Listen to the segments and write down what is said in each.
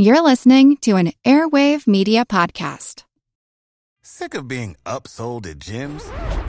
You're listening to an Airwave Media Podcast. Sick of being upsold at gyms?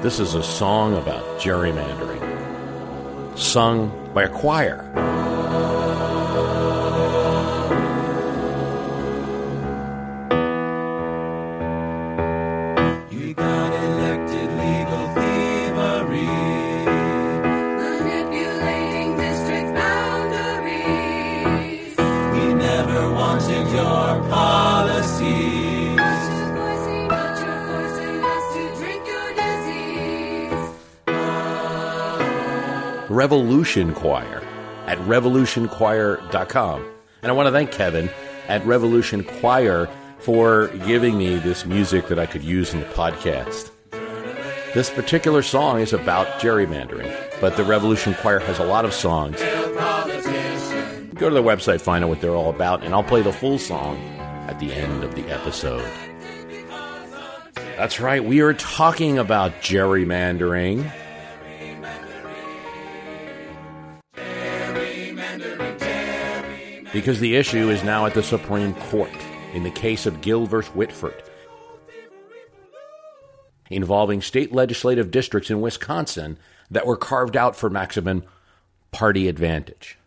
This is a song about gerrymandering, sung by a choir. Revolution Choir at revolutionchoir.com. And I want to thank Kevin at Revolution Choir for giving me this music that I could use in the podcast. This particular song is about gerrymandering, but the Revolution Choir has a lot of songs. Go to their website, find out what they're all about, and I'll play the full song at the end of the episode. That's right, we are talking about gerrymandering. Because the issue is now at the Supreme Court in the case of Gill versus Whitford, involving state legislative districts in Wisconsin that were carved out for maximum party advantage.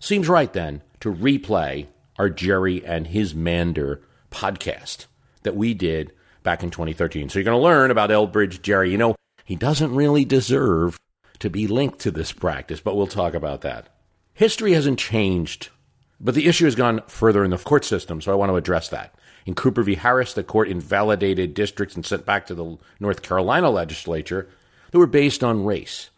Seems right then to replay our Gerry and his Mander podcast that we did back in 2013. So you're going to learn about Elbridge Gerry. You know, he doesn't really deserve to be linked to this practice, but we'll talk about that. History hasn't changed, but the issue has gone further in the court system, so I want to address that. In Cooper v. Harris, the court invalidated districts and sent back to the North Carolina legislature that were based on race.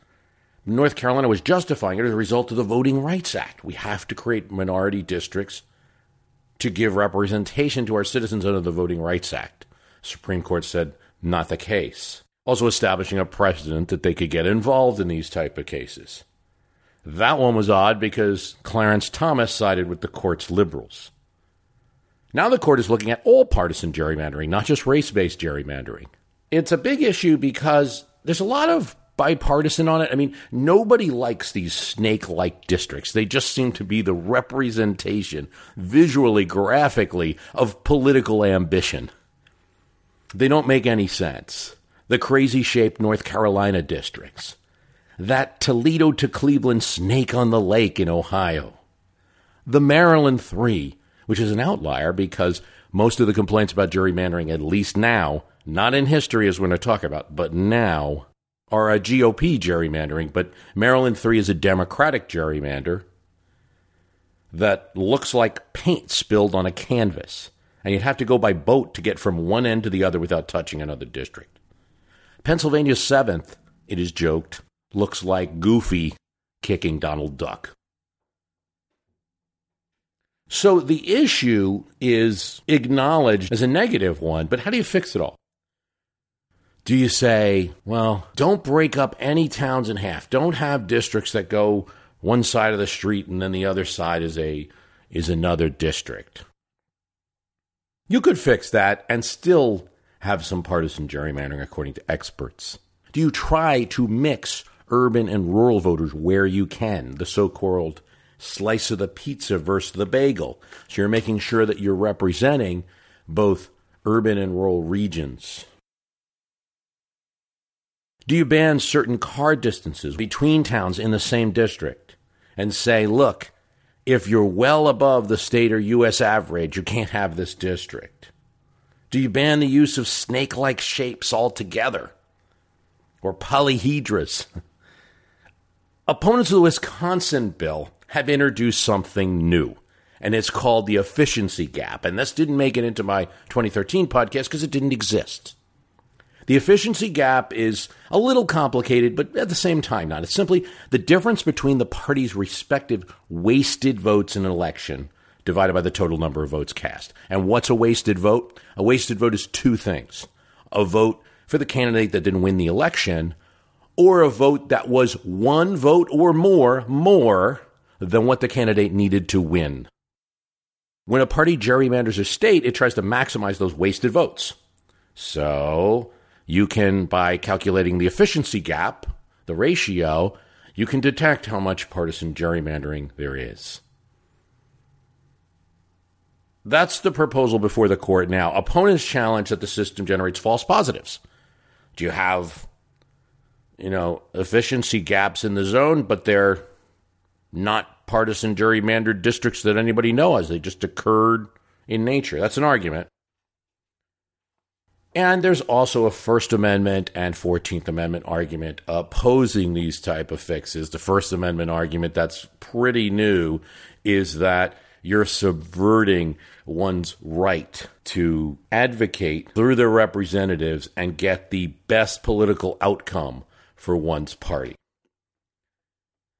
North Carolina was justifying it as a result of the Voting Rights Act. We have to create minority districts to give representation to our citizens under the Voting Rights Act. Supreme Court said not the case. Also establishing a precedent that they could get involved in these type of cases. That one was odd because Clarence Thomas sided with the court's liberals. Now the court is looking at all partisan gerrymandering, not just race based gerrymandering. It's a big issue because there's a lot of bipartisan on it. I mean, nobody likes these snake like districts. They just seem to be the representation, visually, graphically, of political ambition. They don't make any sense. The crazy shaped North Carolina districts that Toledo to Cleveland snake on the lake in Ohio. The Maryland Three, which is an outlier because most of the complaints about gerrymandering, at least now, not in history as we're going to talk about, but now, are a GOP gerrymandering. But Maryland 3 is a Democratic gerrymander that looks like paint spilled on a canvas. And you'd have to go by boat to get from one end to the other without touching another district. Pennsylvania 7th, it is joked, looks like Goofy kicking Donald Duck. So the issue is acknowledged as a negative one, but how do you fix it all? Do you say, well, don't break up any towns in half. Don't have districts that go one side of the street and then the other side is a is another district. You could fix that and still have some partisan gerrymandering according to experts. Do you try to mix urban and rural voters where you can, the so-called slice of the pizza versus the bagel. So you're making sure that you're representing both urban and rural regions. Do you ban certain car distances between towns in the same district and say, look, if you're well above the state or U.S. average, you can't have this district? Do you ban the use of snake like shapes altogether? Or polyhedras? Opponents of the Wisconsin bill have introduced something new, and it's called the efficiency gap. And this didn't make it into my 2013 podcast because it didn't exist. The efficiency gap is a little complicated, but at the same time not. It's simply the difference between the parties' respective wasted votes in an election divided by the total number of votes cast. And what's a wasted vote? A wasted vote is two things a vote for the candidate that didn't win the election, or a vote that was one vote or more more than what the candidate needed to win. When a party gerrymanders a state, it tries to maximize those wasted votes. So you can, by calculating the efficiency gap, the ratio, you can detect how much partisan gerrymandering there is. That's the proposal before the court now. Opponents challenge that the system generates false positives. Do you have, you know, efficiency gaps in the zone, but they're not partisan gerrymandered districts that anybody knows? They just occurred in nature. That's an argument. And there's also a First Amendment and 14th Amendment argument opposing these type of fixes. The First Amendment argument that's pretty new is that you're subverting one's right to advocate through their representatives and get the best political outcome for one's party.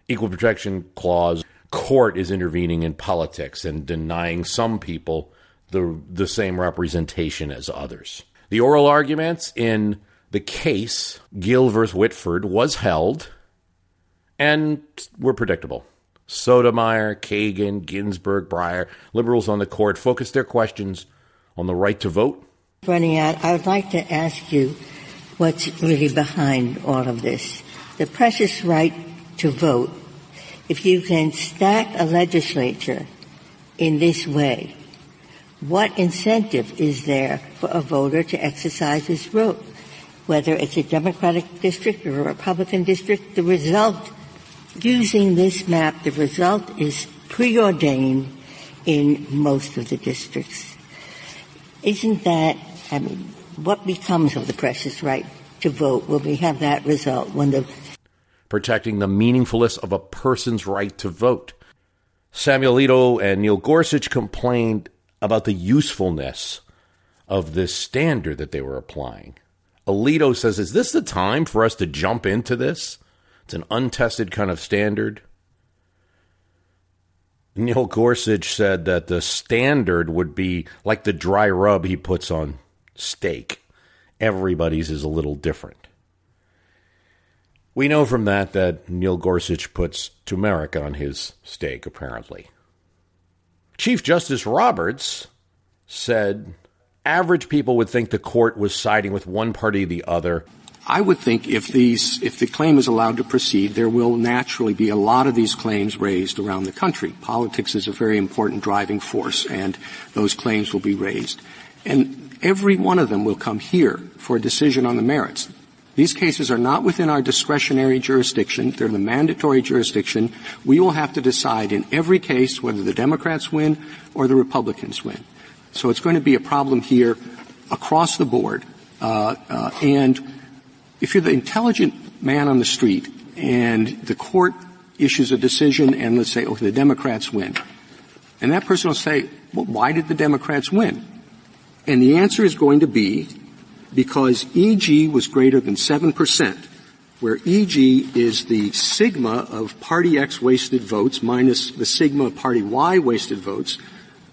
Equal protection clause court is intervening in politics and denying some people the the same representation as others. The oral arguments in the case Gill versus Whitford was held and were predictable. Sotomayor, Kagan, Ginsburg, Breyer, liberals on the court focused their questions on the right to vote. Running out, I would like to ask you what's really behind all of this. The precious right to vote. If you can stack a legislature in this way, what incentive is there for a voter to exercise his vote? Whether it's a Democratic district or a Republican district, the result using this map, the result is preordained in most of the districts. Isn't that, I mean, what becomes of the precious right to vote when we have that result when the protecting the meaningfulness of a person's right to vote. Samuel Alito and Neil Gorsuch complained about the usefulness of this standard that they were applying. Alito says, Is this the time for us to jump into this? It's an untested kind of standard. Neil Gorsuch said that the standard would be like the dry rub he puts on steak. Everybody's is a little different. We know from that that Neil Gorsuch puts turmeric on his steak, apparently. Chief Justice Roberts said average people would think the court was siding with one party or the other I would think if these, if the claim is allowed to proceed, there will naturally be a lot of these claims raised around the country. Politics is a very important driving force, and those claims will be raised. And every one of them will come here for a decision on the merits. These cases are not within our discretionary jurisdiction. They're the mandatory jurisdiction. We will have to decide in every case whether the Democrats win or the Republicans win. So it's going to be a problem here across the board. Uh, uh, and if you're the intelligent man on the street and the court issues a decision and let's say, oh, the Democrats win. And that person will say, well, why did the Democrats win? And the answer is going to be because EG was greater than 7%, where EG is the sigma of party X wasted votes minus the sigma of party Y wasted votes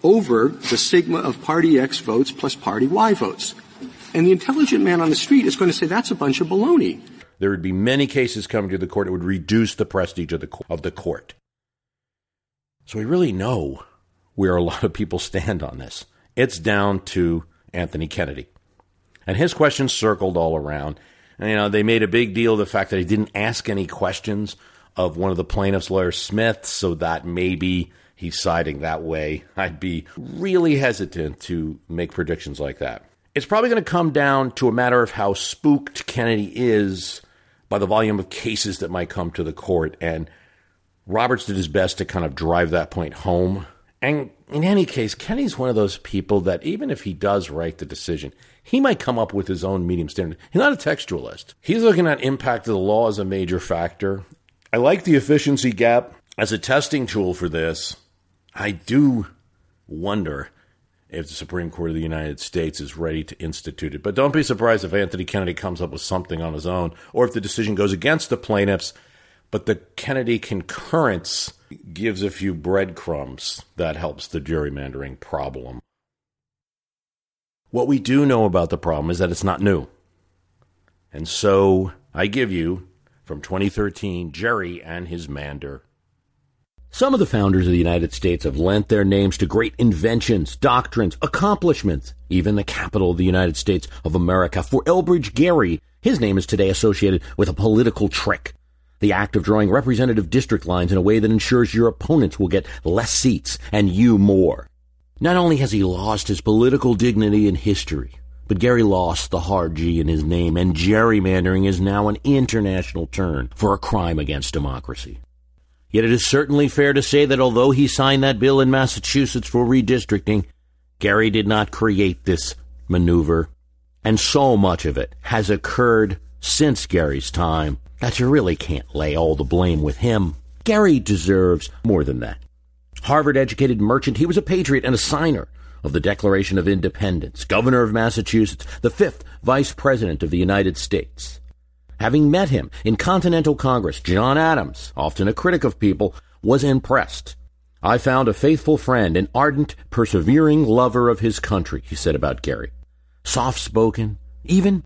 over the sigma of party X votes plus party Y votes. And the intelligent man on the street is going to say that's a bunch of baloney. There would be many cases coming to the court. It would reduce the prestige of the, of the court. So we really know where a lot of people stand on this. It's down to Anthony Kennedy. And his questions circled all around. And, you know, they made a big deal of the fact that he didn't ask any questions of one of the plaintiff's lawyers, Smith, so that maybe he's siding that way. I'd be really hesitant to make predictions like that. It's probably going to come down to a matter of how spooked Kennedy is by the volume of cases that might come to the court. And Roberts did his best to kind of drive that point home. And in any case, Kennedy's one of those people that even if he does write the decision, he might come up with his own medium standard. He's not a textualist. He's looking at impact of the law as a major factor. I like the efficiency gap as a testing tool for this. I do wonder if the Supreme Court of the United States is ready to institute it. But don't be surprised if Anthony Kennedy comes up with something on his own or if the decision goes against the plaintiffs. But the Kennedy concurrence gives a few breadcrumbs that helps the gerrymandering problem. What we do know about the problem is that it's not new. And so I give you, from 2013, Gerry and his Mander. Some of the founders of the United States have lent their names to great inventions, doctrines, accomplishments, even the capital of the United States of America. For Elbridge Gerry, his name is today associated with a political trick. The act of drawing representative district lines in a way that ensures your opponents will get less seats and you more. Not only has he lost his political dignity in history, but Gerry lost the hard G in his name, and gerrymandering is now an international term for a crime against democracy. Yet it is certainly fair to say that although he signed that bill in Massachusetts for redistricting, Gerry did not create this maneuver. And so much of it has occurred since Gerry's time that you really can't lay all the blame with him. Gerry deserves more than that. Harvard educated merchant, he was a patriot and a signer of the Declaration of Independence, governor of Massachusetts, the fifth vice president of the United States. Having met him in Continental Congress, John Adams, often a critic of people, was impressed. I found a faithful friend, an ardent, persevering lover of his country, he said about Gerry. Soft spoken, even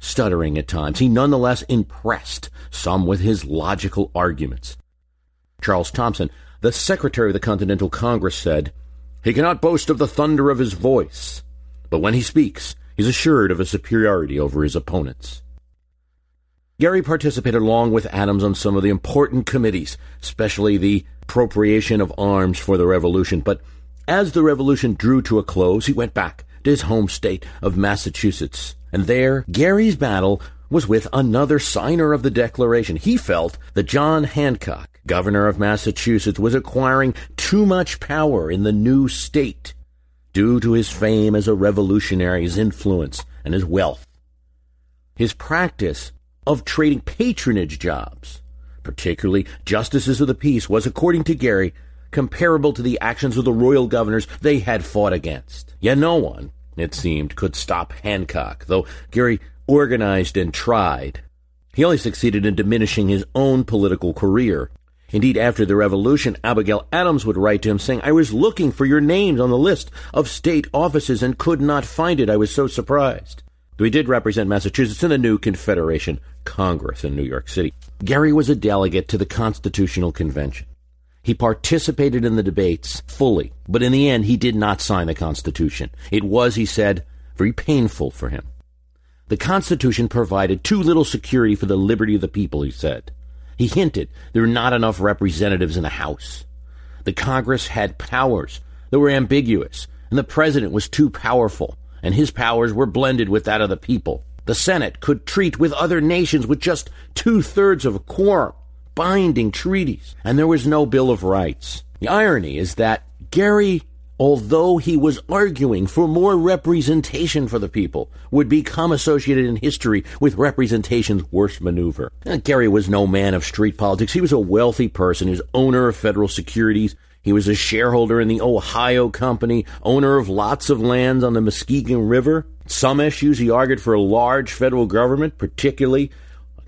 stuttering at times, he nonetheless impressed some with his logical arguments. Charles Thomson, the secretary of the Continental Congress, said, He cannot boast of the thunder of his voice, but when he speaks, he's assured of a superiority over his opponents. Gerry participated along with Adams on some of the important committees, especially the appropriation of arms for the revolution. But as the revolution drew to a close, he went back to his home state of Massachusetts. And there, Gerry's battle was with another signer of the Declaration. He felt that John Hancock, governor of Massachusetts, was acquiring too much power in the new state due to his fame as a revolutionary, his influence, and his wealth. His practice of trading patronage jobs, particularly justices of the peace, was, according to Gerry, comparable to the actions of the royal governors they had fought against. Yet no one, it seemed, could stop Hancock, though Gerry organized and tried. He only succeeded in diminishing his own political career. Indeed, after the revolution, Abigail Adams would write to him saying, I was looking for your names on the list of state offices and could not find it. I was so surprised. Though he did represent Massachusetts in the new Confederation Congress in New York City. Gerry was a delegate to the Constitutional Convention. He participated in the debates fully, but in the end, he did not sign the Constitution. It was, he said, very painful for him. The Constitution provided too little security for the liberty of the people, he said. He hinted there were not enough representatives in the House. The Congress had powers that were ambiguous, and the President was too powerful, and his powers were blended with that of the people. The Senate could treat with other nations with just two thirds of a quorum, binding treaties, and there was no Bill of Rights. The irony is that Gerry, although he was arguing for more representation for the people, would become associated in history with representation's worst maneuver. Uh, and Gerry was no man of street politics. He was a wealthy person, he was owner of federal securities. He was a shareholder in the Ohio Company, owner of lots of lands on the Muskingum River. Some issues he argued for a large federal government, particularly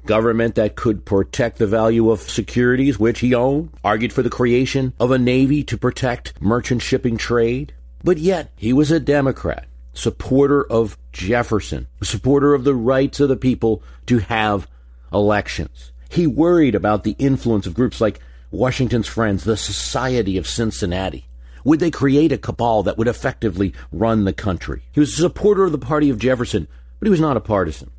government that could protect the value of securities which he owned, argued for the creation of a navy to protect merchant shipping trade. But yet, he was a Democrat, supporter of Jefferson, supporter of the rights of the people to have elections. He worried about the influence of groups like Washington's friends, the Society of Cincinnati. Would they create a cabal that would effectively run the country? He was a supporter of the party of Jefferson, but he was not a partisan.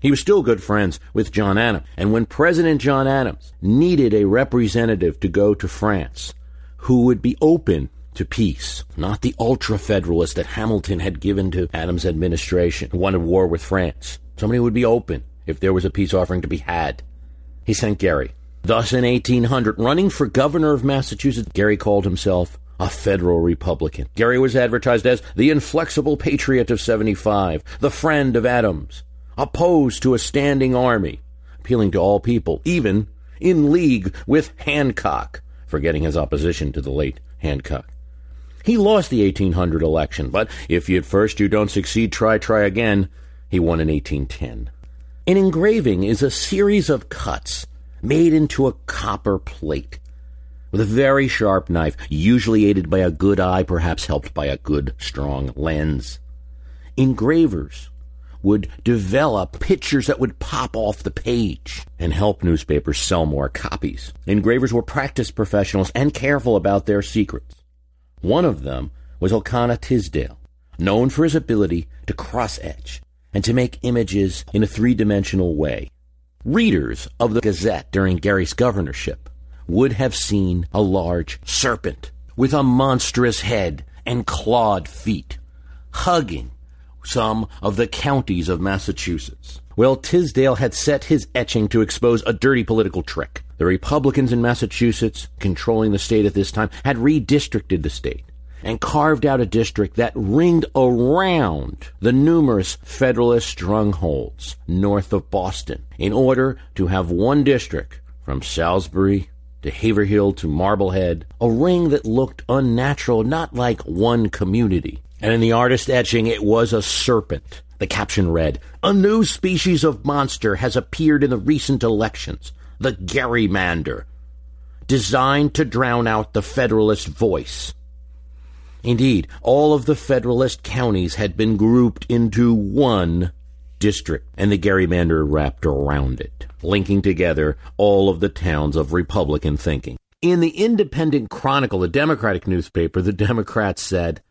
He was still good friends with John Adams. And when President John Adams needed a representative to go to France who would be open to peace, not the ultra federalist that Hamilton had given to Adams' administration, who wanted war with France, somebody who would be open if there was a peace offering to be had, he sent Gerry. Thus, in 1800, running for governor of Massachusetts, Gerry called himself a federal Republican. Gerry was advertised as the inflexible patriot of 75, the friend of Adams, opposed to a standing army, appealing to all people, even in league with Hancock, forgetting his opposition to the late Hancock. He lost the 1800 election, but if at first you don't succeed, try, try again, he won in 1810. An engraving is a series of cuts made into a copper plate with a very sharp knife, usually aided by a good eye, perhaps helped by a good, strong lens. Engravers would develop pictures that would pop off the page and help newspapers sell more copies. Engravers were practiced professionals and careful about their secrets. One of them was Elkanah Tisdale, known for his ability to cross etch and to make images in a three dimensional way. Readers of the Gazette during Gerry's governorship would have seen a large serpent with a monstrous head and clawed feet, hugging some of the counties of Massachusetts. Well, Tisdale had set his etching to expose a dirty political trick. The Republicans in Massachusetts, controlling the state at this time, had redistricted the state and carved out a district that ringed around the numerous Federalist strongholds north of Boston in order to have one district from Salisbury to Haverhill to Marblehead, a ring that looked unnatural, not like one community. And in the artist etching, it was a serpent. The caption read, A new species of monster has appeared in the recent elections, the gerrymander, designed to drown out the Federalist voice. Indeed, all of the Federalist counties had been grouped into one district, and the gerrymander wrapped around it, linking together all of the towns of Republican thinking. In the Independent Chronicle, a Democratic newspaper, the Democrats said,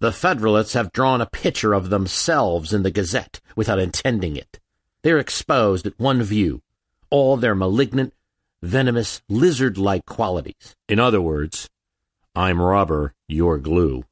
The Federalists have drawn a picture of themselves in the Gazette without intending it. They're exposed at one view, all their malignant, venomous, lizard like qualities. In other words, I'm rubber, you're glue.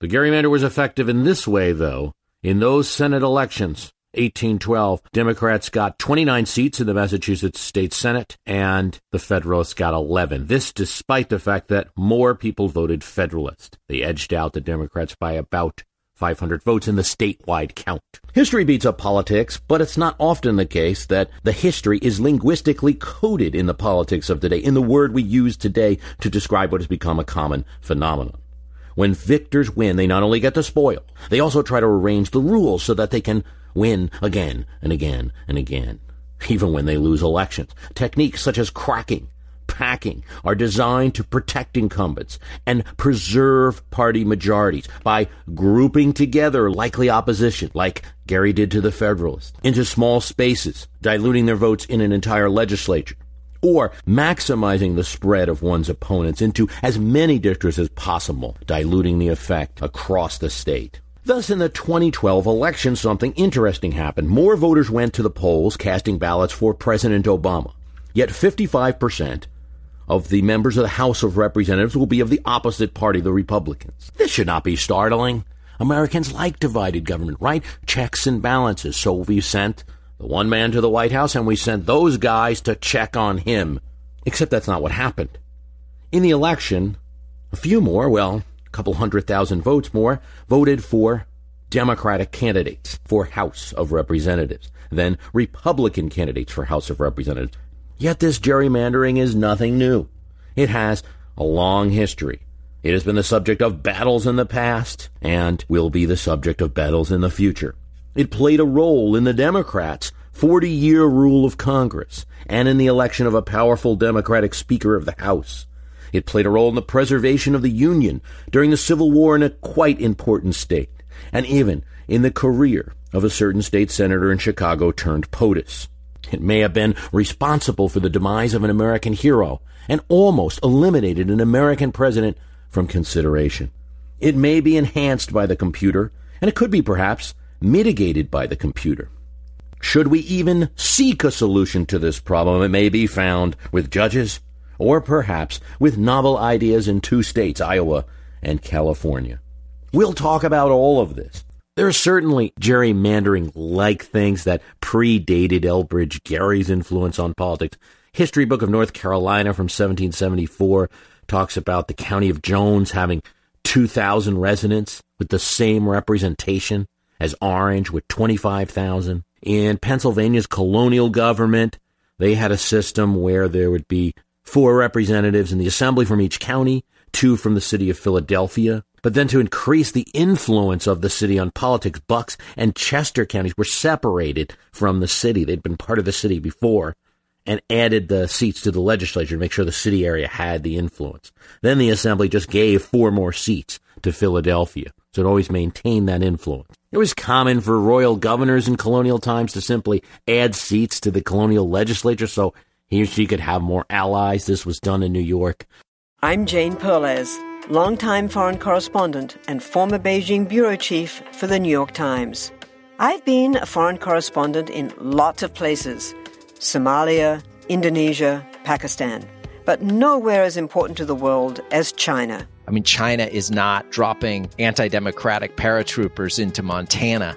The gerrymander was effective in this way, though. In those Senate elections, 1812, Democrats got 29 seats in the Massachusetts State Senate, and the Federalists got 11. This despite the fact that more people voted Federalist. They edged out the Democrats by about 500 votes in the statewide count. History beats up politics, but it's not often the case that the history is linguistically coded in the politics of today, in the word we use today to describe what has become a common phenomenon. When victors win, they not only get the spoil, they also try to arrange the rules so that they can win again and again and again, even when they lose elections. Techniques such as cracking, packing are designed to protect incumbents and preserve party majorities by grouping together likely opposition, like Gerry did to the Federalists, into small spaces, diluting their votes in an entire legislature or maximizing the spread of one's opponents into as many districts as possible, diluting the effect across the state. Thus, in the 2012 election, something interesting happened. More voters went to the polls casting ballots for President Obama. Yet 55% of the members of the House of Representatives will be of the opposite party, the Republicans. This should not be startling. Americans like divided government, right? Checks and balances. So we sent the one man to the White House and we sent those guys to check on him. Except that's not what happened. In the election, a few more, well, a couple hundred thousand votes more, voted for Democratic candidates for House of Representatives than Republican candidates for House of Representatives. Yet this gerrymandering is nothing new. It has a long history. It has been the subject of battles in the past and will be the subject of battles in the future. It played a role in the Democrats' 40 year rule of Congress and in the election of a powerful Democratic Speaker of the House. It played a role in the preservation of the Union during the Civil War in a quite important state, and even in the career of a certain state senator in Chicago turned POTUS. It may have been responsible for the demise of an American hero and almost eliminated an American president from consideration. It may be enhanced by the computer, and it could be perhaps mitigated by the computer. Should we even seek a solution to this problem, it may be found with judges or perhaps with novel ideas in two states, Iowa and California. We'll talk about all of this. There are certainly gerrymandering like things that predated Elbridge Gerry's influence on politics. History Book of North Carolina from 1774 talks about the county of Jones having 2,000 residents with the same representation as Orange with 25,000. In Pennsylvania's colonial government, they had a system where there would be four representatives in the assembly from each county, two from the city of Philadelphia. But then to increase the influence of the city on politics, Bucks and Chester counties were separated from the city. They'd been part of the city before and added the seats to the legislature to make sure the city area had the influence. Then the assembly just gave four more seats to Philadelphia. So it always maintained that influence. It was common for royal governors in colonial times to simply add seats to the colonial legislature so he or she could have more allies. This was done in New York. I'm Jane Perlez, longtime foreign correspondent and former Beijing bureau chief for the New York Times. I've been a foreign correspondent in lots of places Somalia, Indonesia, Pakistan, but nowhere as important to the world as China. I mean, China is not dropping anti democratic paratroopers into Montana.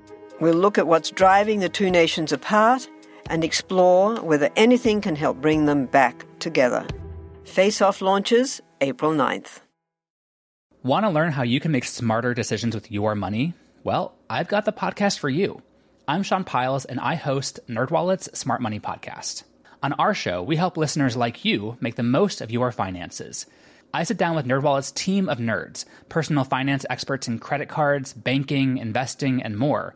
We'll look at what's driving the two nations apart and explore whether anything can help bring them back together. Face Off launches April 9th. Want to learn how you can make smarter decisions with your money? Well, I've got the podcast for you. I'm Sean Pyles and I host NerdWallet's Smart Money Podcast. On our show, we help listeners like you make the most of your finances – I sit down with NerdWallet's team of nerds, personal finance experts in credit cards, banking, investing, and more.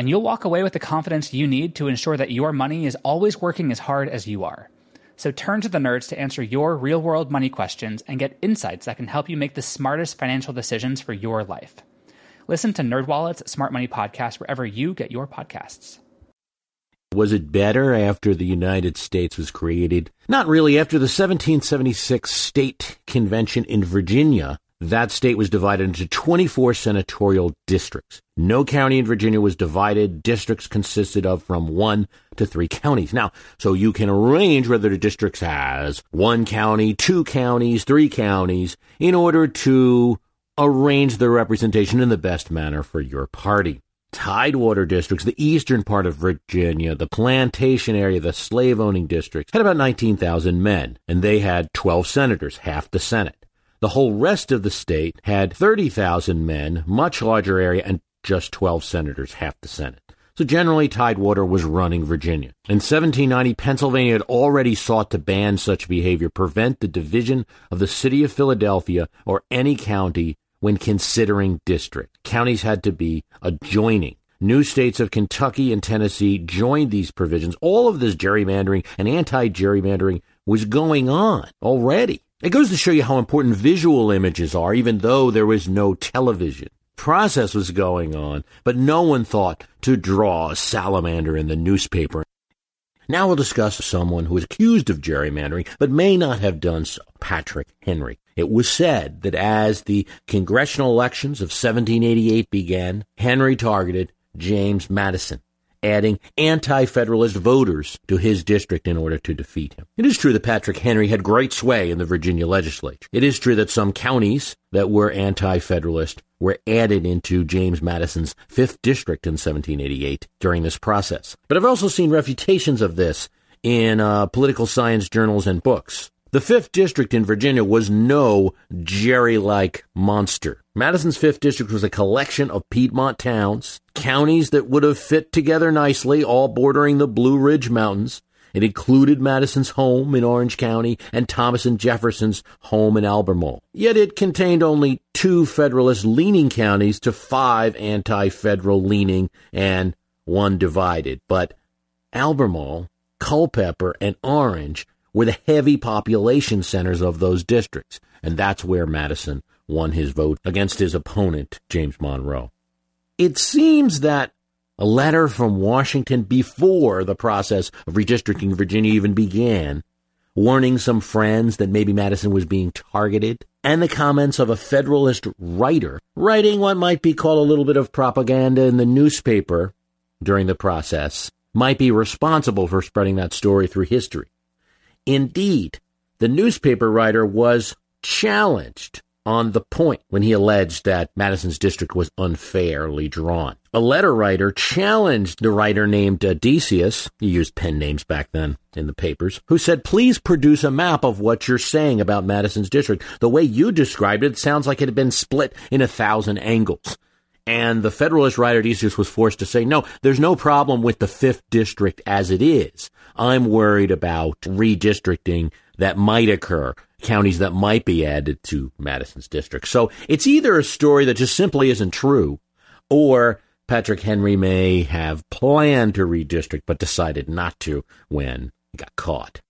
And you'll walk away with the confidence you need to ensure that your money is always working as hard as you are. So turn to the nerds to answer your real world money questions and get insights that can help you make the smartest financial decisions for your life. Listen to NerdWallet's Smart Money Podcast wherever you get your podcasts. Was it better after the United States was created? Not really. After the 1776 State Convention in Virginia, that state was divided into 24 senatorial districts. No county in Virginia was divided. Districts consisted of from one to three counties. Now, so you can arrange whether the district has one county, two counties, three counties in order to arrange the representation in the best manner for your party. Tidewater districts, the eastern part of Virginia, the plantation area, the slave owning districts, had about 19,000 men, and they had 12 senators, half the Senate. The whole rest of the state had 30,000 men, much larger area, and just 12 senators, half the Senate. So generally, Tidewater was running Virginia. In 1790, Pennsylvania had already sought to ban such behavior, prevent the division of the city of Philadelphia or any county when considering district. Counties had to be adjoining. New states of Kentucky and Tennessee joined these provisions. All of this gerrymandering and anti gerrymandering was going on already. It goes to show you how important visual images are, even though there was no television. Process was going on, but no one thought to draw a salamander in the newspaper. Now we'll discuss someone who is accused of gerrymandering, but may not have done so, Patrick Henry. It was said that as the congressional elections of 1788 began, Henry targeted James Madison adding anti Federalist voters to his district in order to defeat him. It is true that Patrick Henry had great sway in the Virginia legislature. It is true that some counties that were anti Federalist were added into James Madison's 5th district in 1788 during this process. But I've also seen refutations of this in uh, political science journals and books. The 5th District in Virginia was no Gerry like monster. Madison's 5th District was a collection of Piedmont towns, counties that would have fit together nicely, all bordering the Blue Ridge Mountains. It included Madison's home in Orange County and Thomas and Jefferson's home in Albemarle. Yet it contained only two Federalist leaning counties to five anti federal leaning and one divided. But Albemarle, Culpeper, and Orange were the heavy population centers of those districts, and that's where Madison won his vote against his opponent, James Monroe. It seems that A letter from Washington before the process of redistricting Virginia even began, warning some friends that maybe Madison was being targeted, and the comments of a Federalist writer writing what might be called a little bit of propaganda in the newspaper during the process might be responsible for spreading that story through history. Indeed, the newspaper writer was challenged on the point when he alleged that Madison's district was unfairly drawn. A letter writer challenged the writer named Odysseus, he used pen names back then in the papers, who said, please produce a map of what you're saying about Madison's district. The way you described it sounds like it had been split in a thousand angles. And the Federalist writer Decius was forced to say, no, there's no problem with the fifth district as it is. I'm worried about redistricting that might occur, counties that might be added to Madison's district. So it's either a story that just simply isn't true, or Patrick Henry may have planned to redistrict but decided not to when he got caught.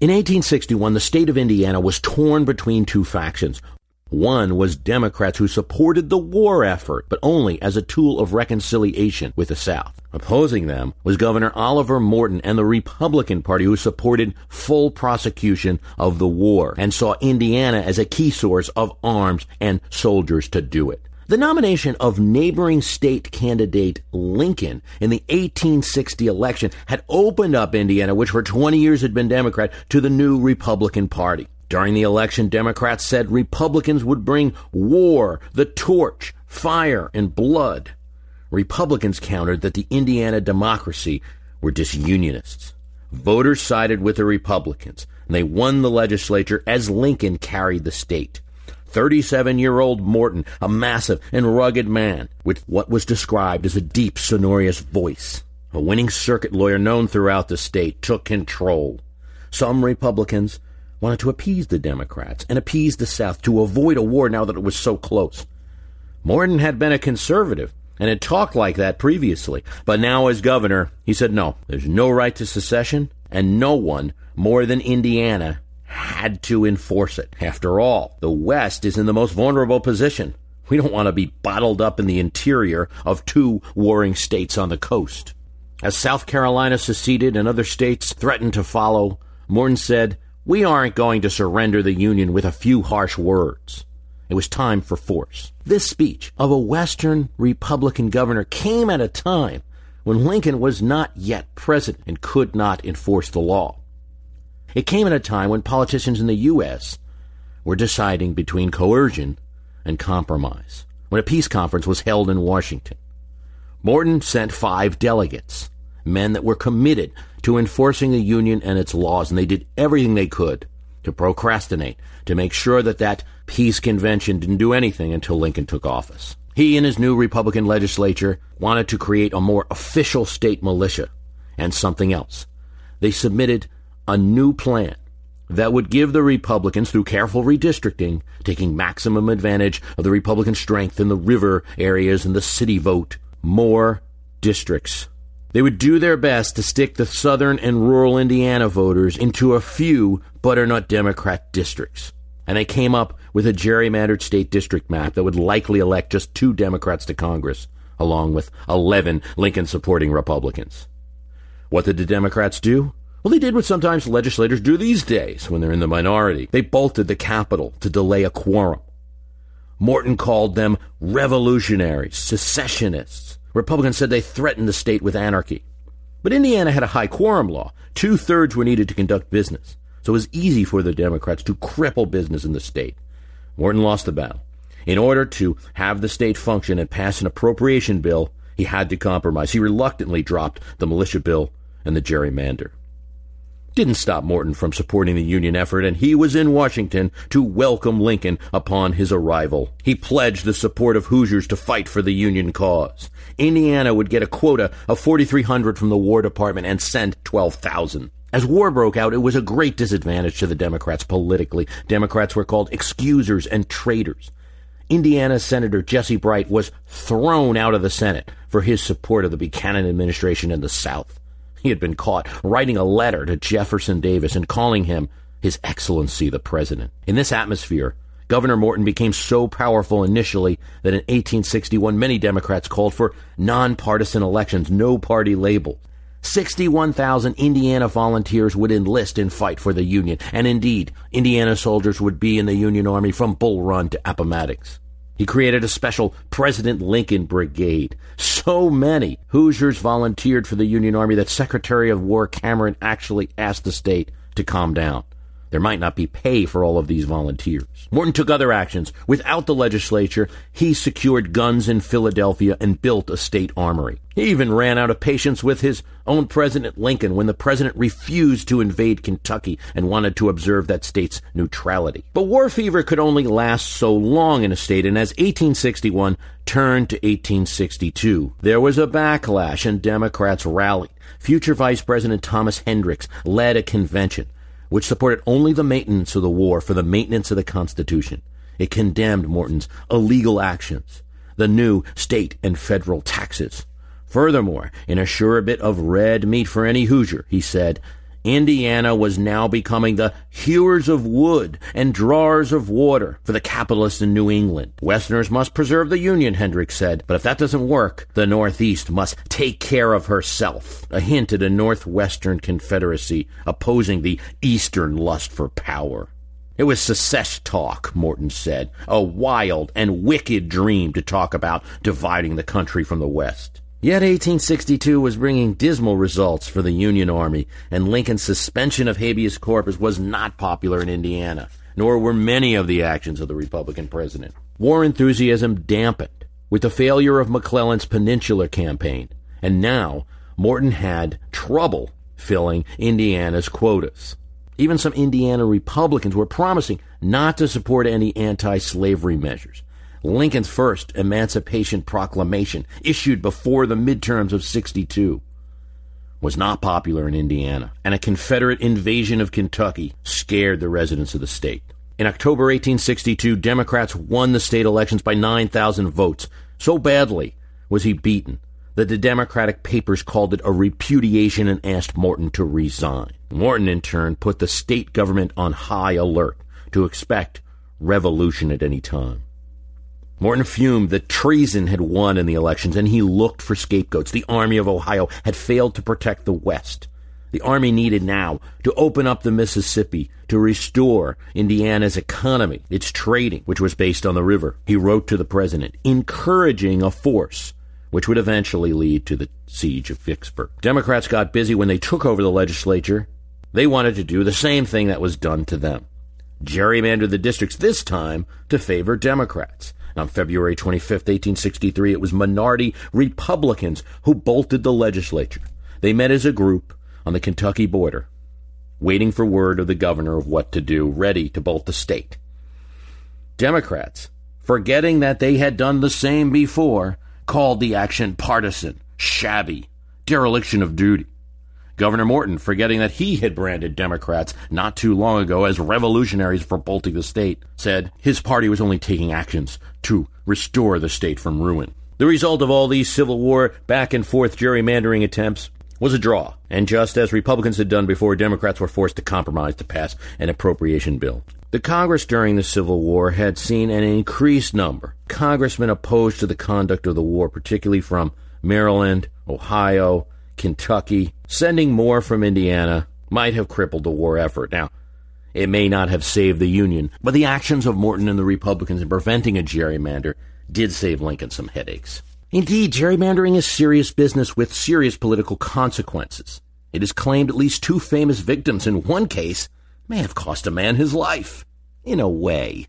In 1861, the state of Indiana was torn between two factions. One was Democrats who supported the war effort, but only as a tool of reconciliation with the South. Opposing them was Governor Oliver Morton and the Republican Party who supported full prosecution of the war and saw Indiana as a key source of arms and soldiers to do it. The nomination of neighboring state candidate Lincoln in the 1860 election had opened up Indiana, which for 20 years had been Democrat, to the new Republican Party. During the election, Democrats said Republicans would bring war, the torch, fire, and blood. Republicans countered that the Indiana Democracy were disunionists. Voters sided with the Republicans, and they won the legislature as Lincoln carried the state. 37 year old Morton, a massive and rugged man with what was described as a deep, sonorous voice. A winning circuit lawyer known throughout the state took control. Some Republicans wanted to appease the Democrats and appease the South to avoid a war now that it was so close. Morton had been a conservative and had talked like that previously, but now as governor, he said no, there's no right to secession, and no one more than Indiana had to enforce it. After all, the West is in the most vulnerable position. We don't want to be bottled up in the interior of two warring states on the coast. As South Carolina seceded and other states threatened to follow, Morton said, We aren't going to surrender the Union with a few harsh words. It was time for force. This speech of a Western Republican governor came at a time when Lincoln was not yet president and could not enforce the law. It came at a time when politicians in the U.S. were deciding between coercion and compromise, when a peace conference was held in Washington. Morton sent five delegates, men that were committed to enforcing the Union and its laws, and they did everything they could to procrastinate, to make sure that that peace convention didn't do anything until Lincoln took office. He and his new Republican legislature wanted to create a more official state militia and something else. They submitted a new plan that would give the Republicans, through careful redistricting, taking maximum advantage of the Republican strength in the river areas and the city vote, more districts. They would do their best to stick the southern and rural Indiana voters into a few butternut Democrat districts. And they came up with a gerrymandered state district map that would likely elect just two Democrats to Congress, along with 11 Lincoln supporting Republicans. What did the Democrats do? Well, they did what sometimes legislators do these days when they're in the minority. They bolted the Capitol to delay a quorum. Morton called them revolutionaries, secessionists. Republicans said they threatened the state with anarchy. But Indiana had a high quorum law. Two thirds were needed to conduct business. So it was easy for the Democrats to cripple business in the state. Morton lost the battle. In order to have the state function and pass an appropriation bill, he had to compromise. He reluctantly dropped the militia bill and the gerrymander didn't stop Morton from supporting the Union effort, and he was in Washington to welcome Lincoln upon his arrival. He pledged the support of Hoosiers to fight for the Union cause. Indiana would get a quota of 4,300 from the War Department and send 12,000. As war broke out, it was a great disadvantage to the Democrats politically. Democrats were called excusers and traitors. Indiana Senator Jesse Bright was thrown out of the Senate for his support of the Buchanan administration in the South. He had been caught writing a letter to Jefferson Davis and calling him His Excellency the President. In this atmosphere, Governor Morton became so powerful initially that in 1861 many Democrats called for nonpartisan elections, no party label. 61,000 Indiana volunteers would enlist and fight for the Union, and indeed, Indiana soldiers would be in the Union Army from Bull Run to Appomattox. He created a special President Lincoln Brigade. So many Hoosiers volunteered for the Union Army that Secretary of War Cameron actually asked the state to calm down. There might not be pay for all of these volunteers. Morton took other actions. Without the legislature, he secured guns in Philadelphia and built a state armory. He even ran out of patience with his own President Lincoln when the president refused to invade Kentucky and wanted to observe that state's neutrality. But war fever could only last so long in a state, and as 1861 turned to 1862, there was a backlash and Democrats rallied. Future Vice President Thomas Hendricks led a convention which supported only the maintenance of the war for the maintenance of the Constitution. It condemned Morton's illegal actions, the new state and federal taxes. Furthermore, in a sure bit of red meat for any Hoosier, he said, Indiana was now becoming the hewers of wood and drawers of water for the capitalists in New England. Westerners must preserve the Union, Hendricks said, but if that doesn't work, the Northeast must take care of herself. A hint at a Northwestern Confederacy opposing the Eastern lust for power. It was secesh talk, Morton said, a wild and wicked dream to talk about dividing the country from the West. Yet 1862 was bringing dismal results for the Union Army, and Lincoln's suspension of habeas corpus was not popular in Indiana, nor were many of the actions of the Republican president. War enthusiasm dampened with the failure of McClellan's Peninsular Campaign, and now Morton had trouble filling Indiana's quotas. Even some Indiana Republicans were promising not to support any anti slavery measures. Lincoln's first Emancipation Proclamation, issued before the midterms of 62, was not popular in Indiana, and a Confederate invasion of Kentucky scared the residents of the state. In October 1862, Democrats won the state elections by 9,000 votes. So badly was he beaten that the Democratic papers called it a repudiation and asked Morton to resign. Morton, in turn, put the state government on high alert to expect revolution at any time. Morton fumed that treason had won in the elections, and he looked for scapegoats. The Army of Ohio had failed to protect the West. The Army needed now to open up the Mississippi to restore Indiana's economy, its trading, which was based on the river. He wrote to the president, encouraging a force which would eventually lead to the siege of Vicksburg. Democrats got busy when they took over the legislature. They wanted to do the same thing that was done to them gerrymander the districts, this time to favor Democrats. On February 25, 1863, it was minority Republicans who bolted the legislature. They met as a group on the Kentucky border, waiting for word of the governor of what to do, ready to bolt the state. Democrats, forgetting that they had done the same before, called the action partisan, shabby, dereliction of duty. Governor Morton, forgetting that he had branded Democrats not too long ago as revolutionaries for bolting the state, said his party was only taking actions to restore the state from ruin. The result of all these Civil War back and forth gerrymandering attempts was a draw, and just as Republicans had done before, Democrats were forced to compromise to pass an appropriation bill. The Congress during the Civil War had seen an increased number congressmen opposed to the conduct of the war, particularly from Maryland, Ohio, Kentucky, sending more from Indiana might have crippled the war effort. Now, it may not have saved the Union, but the actions of Morton and the Republicans in preventing a gerrymander did save Lincoln some headaches. Indeed, gerrymandering is serious business with serious political consequences. It is claimed at least two famous victims in one case may have cost a man his life. In a way.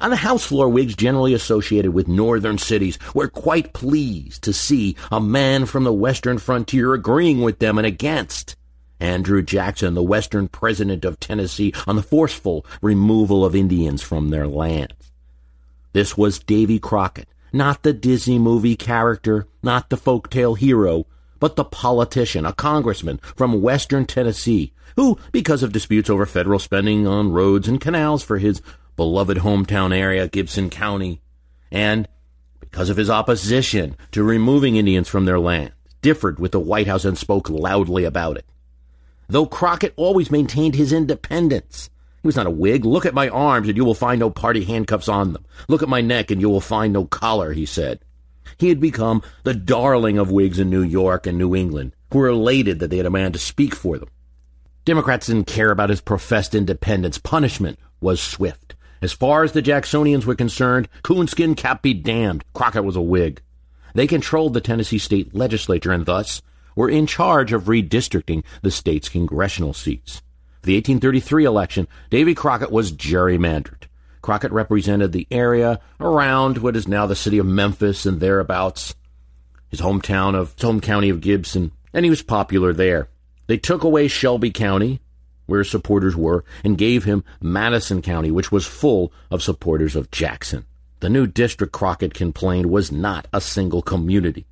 On the House floor, Whigs generally associated with northern cities were quite pleased to see a man from the western frontier agreeing with them and against Andrew Jackson, the western president of Tennessee, on the forceful removal of Indians from their lands. This was Davy Crockett, not the Disney movie character, not the folktale hero, but the politician, a congressman from western Tennessee, who, because of disputes over federal spending on roads and canals for his beloved hometown area, Gibson County, and because of his opposition to removing Indians from their land, differed with the White House and spoke loudly about it. Though Crockett always maintained his independence, He was not a Whig. Look at my arms, and you will find no party handcuffs on them. Look at my neck, and you will find no collar, he said. He had become the darling of Whigs in New York and New England, who were elated that they had a man to speak for them. Democrats didn't care about his professed independence. Punishment was swift. As far as the Jacksonians were concerned, coonskin cap be damned. Crockett was a Whig. They controlled the Tennessee state legislature and thus were in charge of redistricting the state's congressional seats. For the 1833 election, Davy Crockett was gerrymandered. Crockett represented the area around what is now the city of Memphis and thereabouts, his hometown of his home county of Gibson, and he was popular there. They took away Shelby County, where his supporters were, and gave him Madison County, which was full of supporters of Jackson. The new district Crockett complained was not a single community.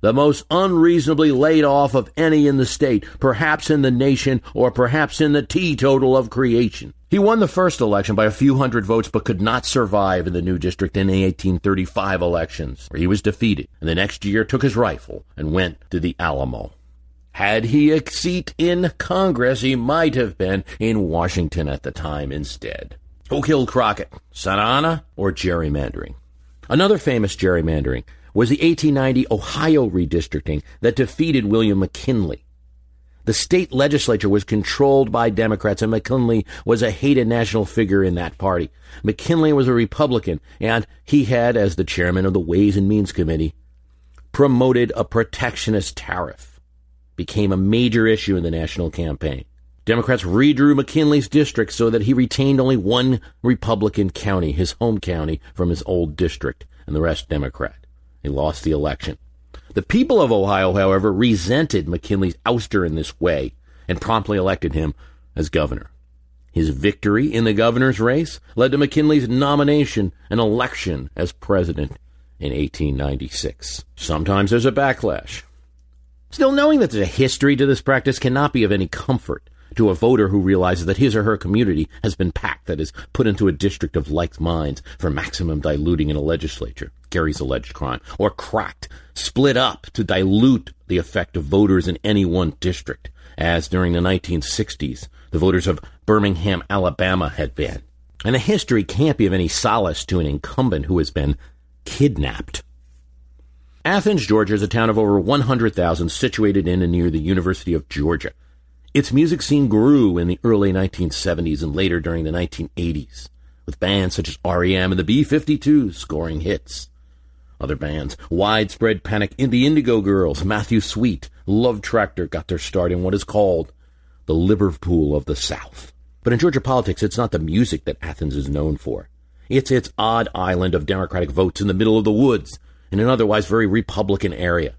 The most unreasonably laid off of any in the state, perhaps in the nation, or perhaps in the teetotal of creation. He won the first election by a few hundred votes, but could not survive in the new district in the 1835 elections, where he was defeated, and the next year took his rifle and went to the Alamo. Had he a seat in Congress, he might have been in Washington at the time instead. Who killed Crockett? Santa Anna or gerrymandering? Another famous gerrymandering was the 1890 Ohio redistricting that defeated William McKinley. The state legislature was controlled by Democrats, and McKinley was a hated national figure in that party. McKinley was a Republican, and he had, as the chairman of the Ways and Means Committee, promoted a protectionist tariff. Became a major issue in the national campaign. Democrats redrew McKinley's district so that he retained only one Republican county, his home county, from his old district, and the rest Democrat. He lost the election. The people of Ohio, however, resented McKinley's ouster in this way and promptly elected him as governor. His victory in the governor's race led to McKinley's nomination and election as president in 1896. Sometimes there's a backlash. Still, knowing that there's a history to this practice cannot be of any comfort to a voter who realizes that his or her community has been packed, that is, put into a district of like minds for maximum diluting in a legislature, Gerry's alleged crime, or cracked, split up to dilute the effect of voters in any one district, as during the 1960s the voters of Birmingham, Alabama had been. And the history can't be of any solace to an incumbent who has been kidnapped. Athens, Georgia is a town of over 100,000 situated in and near the University of Georgia. Its music scene grew in the early 1970s and later during the 1980s, with bands such as REM and the B-52s scoring hits. Other bands, Widespread Panic, in the Indigo Girls, Matthew Sweet, Love Tractor got their start in what is called the Liverpool of the South. But in Georgia politics, it's not the music that Athens is known for. It's its odd island of Democratic votes in the middle of the woods in an otherwise very Republican area.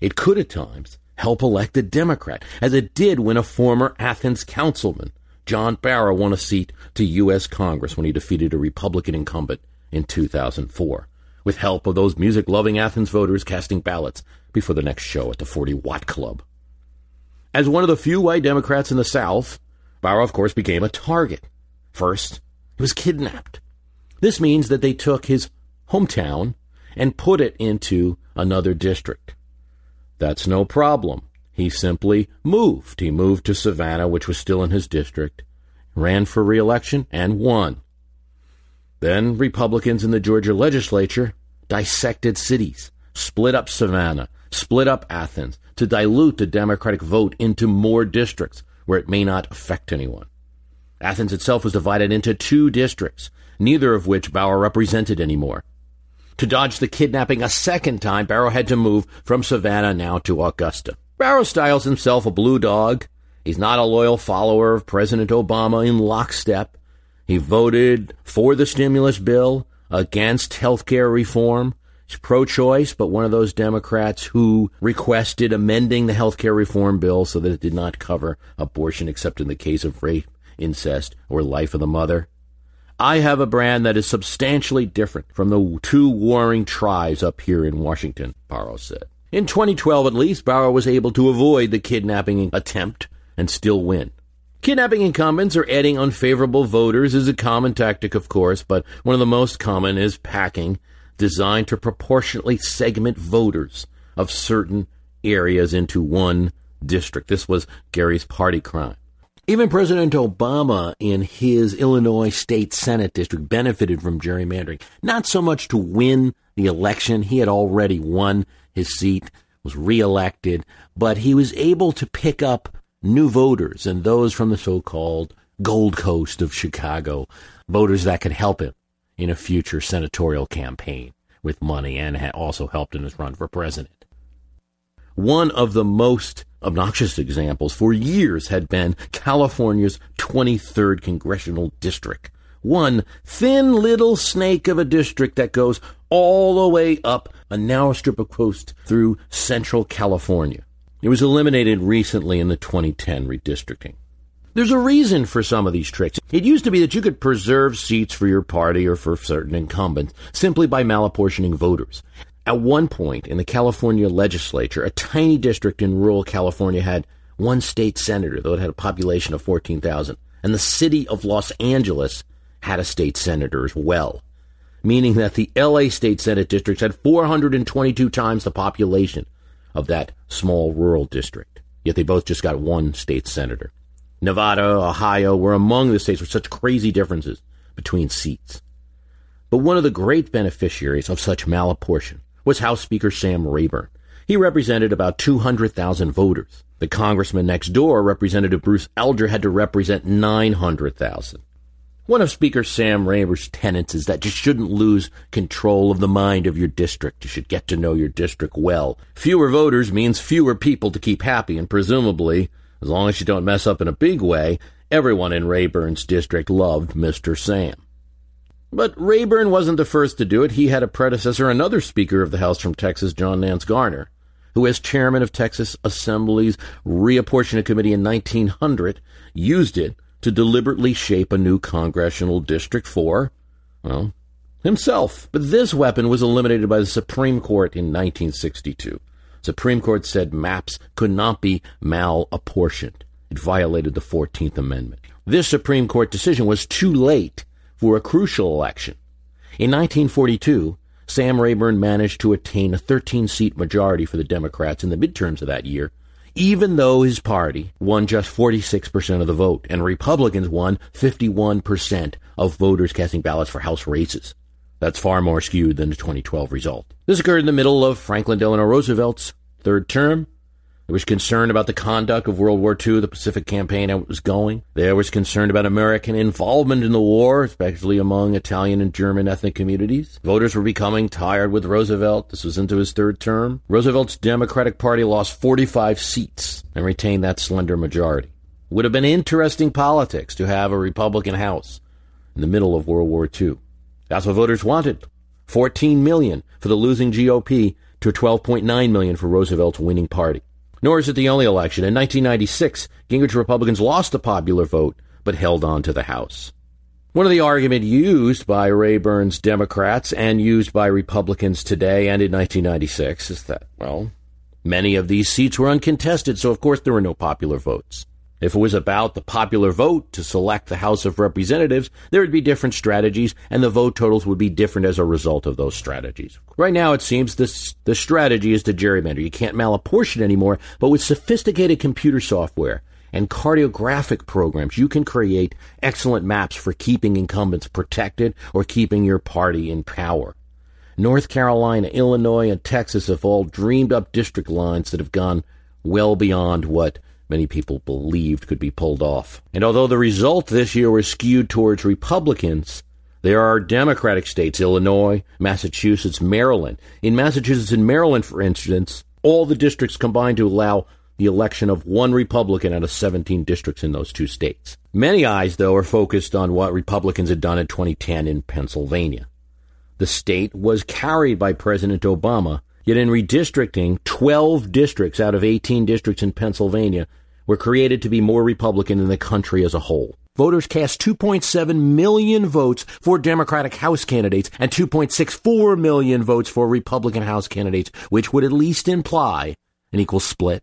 It could at times help elect a Democrat, as it did when a former Athens councilman, John Barrow, won a seat to U.S. Congress when he defeated a Republican incumbent in 2004, with help of those music loving Athens voters casting ballots before the next show at the 40 Watt Club. As one of the few white Democrats in the South, Barrow, of course, became a target. First, he was kidnapped. This means that they took his hometown and put it into another district. That's no problem. He simply moved. He moved to Savannah, which was still in his district, ran for reelection, and won. Then Republicans in the Georgia legislature dissected cities, split up Savannah, split up Athens to dilute the Democratic vote into more districts where it may not affect anyone. Athens itself was divided into two districts, neither of which Barrow represented anymore. To dodge the kidnapping a second time, Barrow had to move from Savannah now to Augusta. Barrow styles himself a blue dog. He's not a loyal follower of President Obama in lockstep. He voted for the stimulus bill, against health care reform. He's pro choice, but one of those Democrats who requested amending the health care reform bill so that it did not cover abortion except in the case of rape, incest, or life of the mother. I have a brand that is substantially different from the two warring tribes up here in Washington, Barrow said. In 2012, at least, Barrow was able to avoid the kidnapping attempt and still win. Kidnapping incumbents or adding unfavorable voters is a common tactic, of course, but one of the most common is packing, designed to proportionately segment voters of certain areas into one district. This was Gerry's party crime. Even President Obama in his Illinois State Senate district benefited from gerrymandering, not so much to win the election. He had already won his seat, was reelected, but he was able to pick up new voters and those from the so-called Gold Coast of Chicago, voters that could help him in a future senatorial campaign with money and also helped in his run for president. One of the most obnoxious examples for years had been California's 23rd congressional district. One thin little snake of a district that goes all the way up a narrow strip of coast through central California. It was eliminated recently in the 2010 redistricting. There's a reason for some of these tricks. It used to be that you could preserve seats for your party or for certain incumbents simply by malapportioning voters. At one point in the California legislature, a tiny district in rural California had one state senator, though it had a population of 14,000. And the city of Los Angeles had a state senator as well, meaning that the LA State Senate districts had 422 times the population of that small rural district. Yet they both just got one state senator. Nevada, Ohio were among the states with such crazy differences between seats. But one of the great beneficiaries of such malapportion was House Speaker Sam Rayburn. He represented about 200,000 voters. The congressman next door, Representative Bruce Alger, had to represent 900,000. One of Speaker Sam Rayburn's tenets is that you shouldn't lose control of the mind of your district. You should get to know your district well. Fewer voters means fewer people to keep happy, and presumably as long as you don't mess up in a big way, everyone in Rayburn's district loved Mr. Sam. But Rayburn wasn't the first to do it. He had a predecessor, another Speaker of the House from Texas, John Nance Garner, who, as chairman of Texas Assembly's Reapportionment Committee in 1900, used it to deliberately shape a new congressional district for, well, himself. But this weapon was eliminated by the Supreme Court in 1962. Supreme Court said maps could not be malapportioned. It violated the 14th Amendment. This Supreme Court decision was too late for a crucial election. In 1942, Sam Rayburn managed to attain a 13 seat majority for the Democrats in the midterms of that year, even though his party won just 46% of the vote and Republicans won 51% of voters casting ballots for House races. That's far more skewed than the 2012 result. This occurred in the middle of Franklin Delano Roosevelt's third term. There was concern about the conduct of World War II, the Pacific Campaign, how it was going. There was concern about American involvement in the war, especially among Italian and German ethnic communities. Voters were becoming tired with Roosevelt. This was into his third term. Roosevelt's Democratic Party lost 45 seats and retained that slender majority. Would have been interesting politics to have a Republican House in the middle of World War II. That's what voters wanted. 14 million for the losing GOP to 12.9 million for Roosevelt's winning party. Nor is it the only election. In 1996, Gingrich Republicans lost the popular vote, but held on to the House. One of the arguments used by Rayburn's Democrats and used by Republicans today and in 1996 is that, well, many of these seats were uncontested, so of course there were no popular votes. If it was about the popular vote to select the House of Representatives, there would be different strategies, and the vote totals would be different as a result of those strategies. Right now, it seems this, the strategy is to gerrymander. You can't malapportion anymore, but with sophisticated computer software and cartographic programs, you can create excellent maps for keeping incumbents protected or keeping your party in power. North Carolina, Illinois, and Texas have all dreamed up district lines that have gone well beyond what many people believed could be pulled off. And although the result this year was skewed towards Republicans, there are Democratic states, Illinois, Massachusetts, Maryland. In Massachusetts and Maryland, for instance, all the districts combined to allow the election of one Republican out of 17 districts in those two states. Many eyes, though, are focused on what Republicans had done in 2010 in Pennsylvania. The state was carried by President Obama Yet in redistricting, 12 districts out of 18 districts in Pennsylvania were created to be more Republican than the country as a whole. Voters cast 2.7 million votes for Democratic House candidates and 2.64 million votes for Republican House candidates, which would at least imply an equal split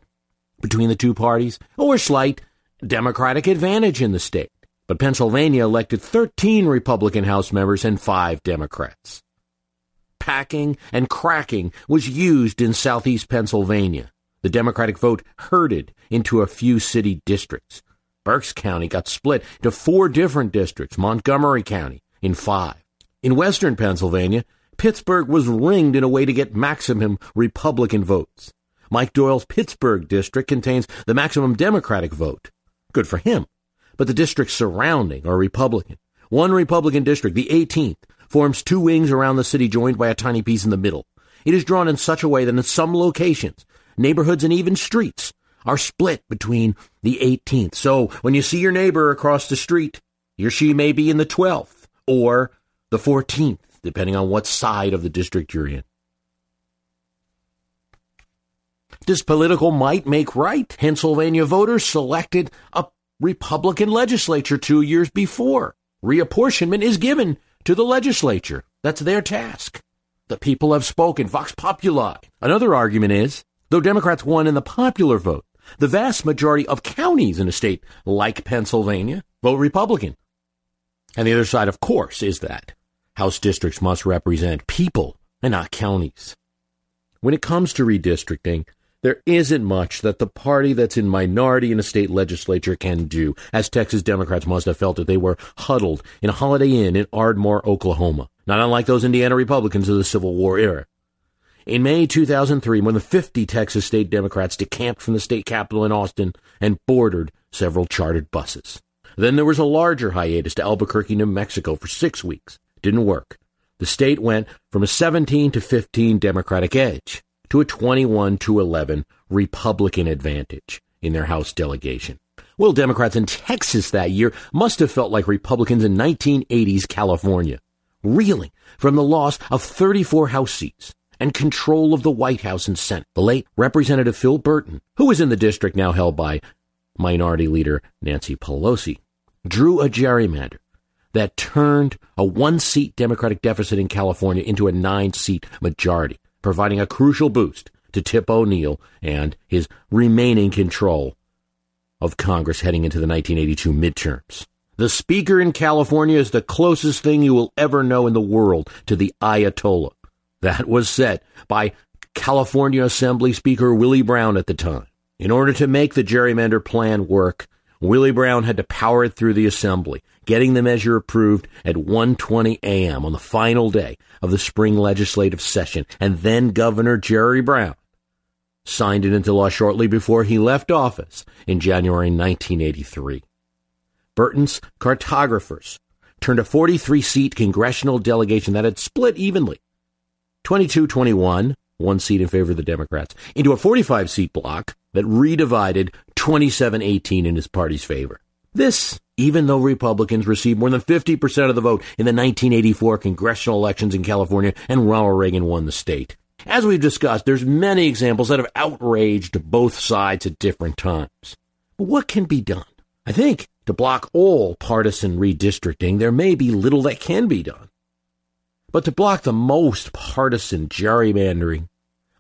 between the two parties or slight Democratic advantage in the state. But Pennsylvania elected 13 Republican House members and 5 Democrats packing, and cracking was used in southeast Pennsylvania. The Democratic vote herded into a few city districts. Berks County got split into four different districts, Montgomery County in five. In western Pennsylvania, Pittsburgh was ringed in a way to get maximum Republican votes. Mike Doyle's Pittsburgh district contains the maximum Democratic vote. Good for him. But the districts surrounding are Republican. One Republican district, the 18th, forms two wings around the city joined by a tiny piece in the middle. It is drawn in such a way that in some locations, neighborhoods and even streets are split between the 18th. So when you see your neighbor across the street, he or she may be in the 12th or the 14th, depending on what side of the district you're in. Does political might make right? Pennsylvania voters selected a Republican legislature two years before. Reapportionment is given to the legislature. That's their task. The people have spoken. Vox Populi. Another argument is, though Democrats won in the popular vote, the vast majority of counties in a state like Pennsylvania vote Republican. And the other side, of course, is that House districts must represent people and not counties. When it comes to redistricting, there isn't much that the party that's in minority in a state legislature can do, as Texas Democrats must have felt that they were huddled in a Holiday Inn in Ardmore, Oklahoma, not unlike those Indiana Republicans of the Civil War era. In May 2003, more than 50 Texas state Democrats decamped from the state capitol in Austin and boarded several chartered buses. Then there was a larger hiatus to Albuquerque, New Mexico for six weeks. Didn't work. The state went from a 17 to 15 Democratic edge to a 21 to 11 Republican advantage in their House delegation. Well, Democrats in Texas that year must have felt like Republicans in 1980s California, reeling from the loss of 34 House seats and control of the White House and Senate. The late Representative Phil Burton, who was in the district now held by Minority Leader Nancy Pelosi, drew a gerrymander that turned a one seat Democratic deficit in California into a nine seat majority providing a crucial boost to Tip O'Neill and his remaining control of Congress heading into the 1982 midterms. The Speaker in California is the closest thing you will ever know in the world to the Ayatollah. That was said by California Assembly Speaker Willie Brown at the time. In order to make the gerrymander plan work, Willie Brown had to power it through the assembly, getting the measure approved at 1:20 a.m. on the final day of the spring legislative session, and then Governor Jerry Brown signed it into law shortly before he left office in January 1983. Burton's cartographers turned a 43-seat congressional delegation that had split evenly, 22-21, one seat in favor of the Democrats, into a 45-seat block that redivided 27-18 in his party's favor. This, even though Republicans received more than 50% of the vote in the 1984 congressional elections in California and Ronald Reagan won the state. As we've discussed, there's many examples that have outraged both sides at different times. But what can be done? I think to block all partisan redistricting, there may be little that can be done. But to block the most partisan gerrymandering,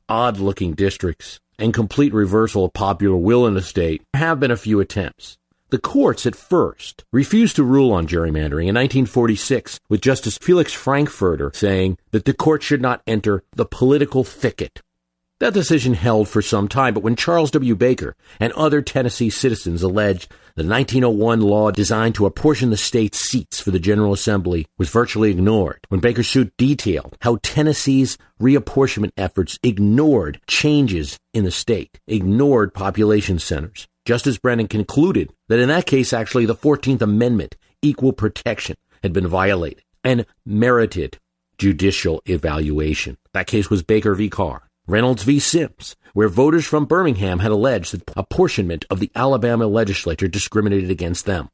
odd looking districts, and complete reversal of popular will in the state, have been a few attempts. The courts at first refused to rule on gerrymandering in 1946, with Justice Felix Frankfurter saying that the court should not enter the political thicket. That decision held for some time, but when Charles W. Baker and other Tennessee citizens alleged the 1901 law designed to apportion the state's seats for the General Assembly was virtually ignored, when Baker's suit detailed how Tennessee's reapportionment efforts ignored changes in the state, ignored population centers, Justice Brennan concluded that in that case, actually, the 14th Amendment, equal protection, had been violated and merited judicial evaluation. That case was Baker v. Carr. Reynolds v. Sims, where voters from Birmingham had alleged that apportionment of the Alabama legislature discriminated against them.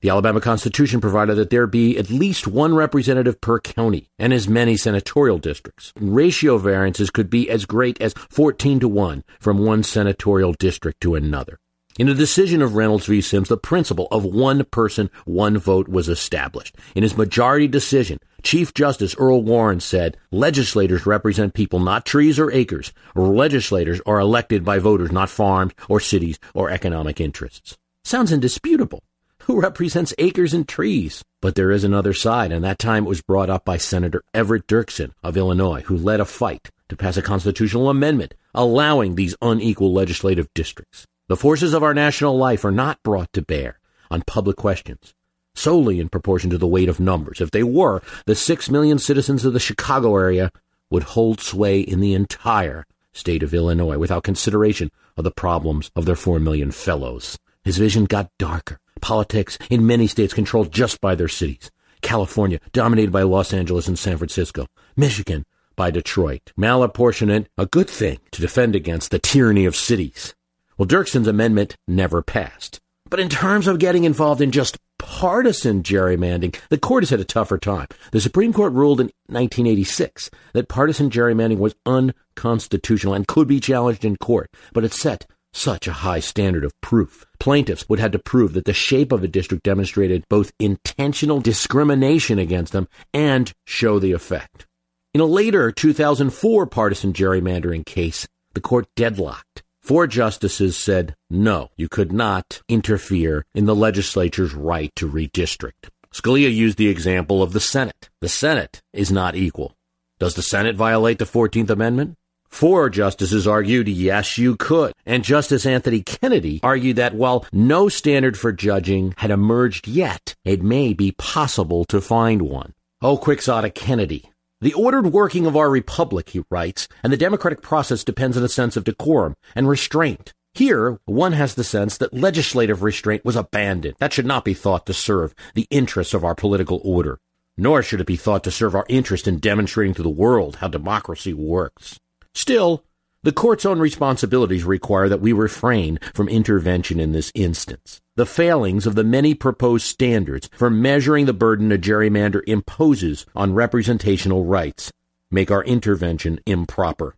The Alabama Constitution provided that there be at least one representative per county and as many senatorial districts. Ratio variances could be as great as 14 to 1 from one senatorial district to another. In the decision of Reynolds v. Sims, the principle of one person, one vote was established. In his majority decision, Chief Justice Earl Warren said, legislators represent people, not trees or acres. Legislators are elected by voters, not farms or cities or economic interests. Sounds indisputable. Who represents acres and trees? But there is another side, and that time it was brought up by Senator Everett Dirksen of Illinois, who led a fight to pass a constitutional amendment allowing these unequal legislative districts. The forces of our national life are not brought to bear on public questions, solely in proportion to the weight of numbers. If they were, the six million citizens of the Chicago area would hold sway in the entire state of Illinois without consideration of the problems of their four million fellows. His vision got darker. Politics in many states controlled just by their cities. California, dominated by Los Angeles and San Francisco. Michigan, by Detroit. Malapportionment, a good thing to defend against the tyranny of cities. Well, Dirksen's amendment never passed. But in terms of getting involved in just partisan gerrymandering, the court has had a tougher time. The Supreme Court ruled in 1986 that partisan gerrymandering was unconstitutional and could be challenged in court, but it set such a high standard of proof. Plaintiffs would have to prove that the shape of a district demonstrated both intentional discrimination against them and show the effect. In a later 2004 partisan gerrymandering case, the court deadlocked. Four justices said, no, you could not interfere in the legislature's right to redistrict. Scalia used the example of the Senate. The Senate is not equal. Does the Senate violate the 14th Amendment? Four justices argued, yes, you could. And Justice Anthony Kennedy argued that while no standard for judging had emerged yet, it may be possible to find one. Oh, Quixotic Kennedy. The ordered working of our republic, he writes, and the democratic process depends on a sense of decorum and restraint. Here, one has the sense that legislative restraint was abandoned. That should not be thought to serve the interests of our political order, nor should it be thought to serve our interest in demonstrating to the world how democracy works. Still, the court's own responsibilities require that we refrain from intervention in this instance. The failings of the many proposed standards for measuring the burden a gerrymander imposes on representational rights make our intervention improper.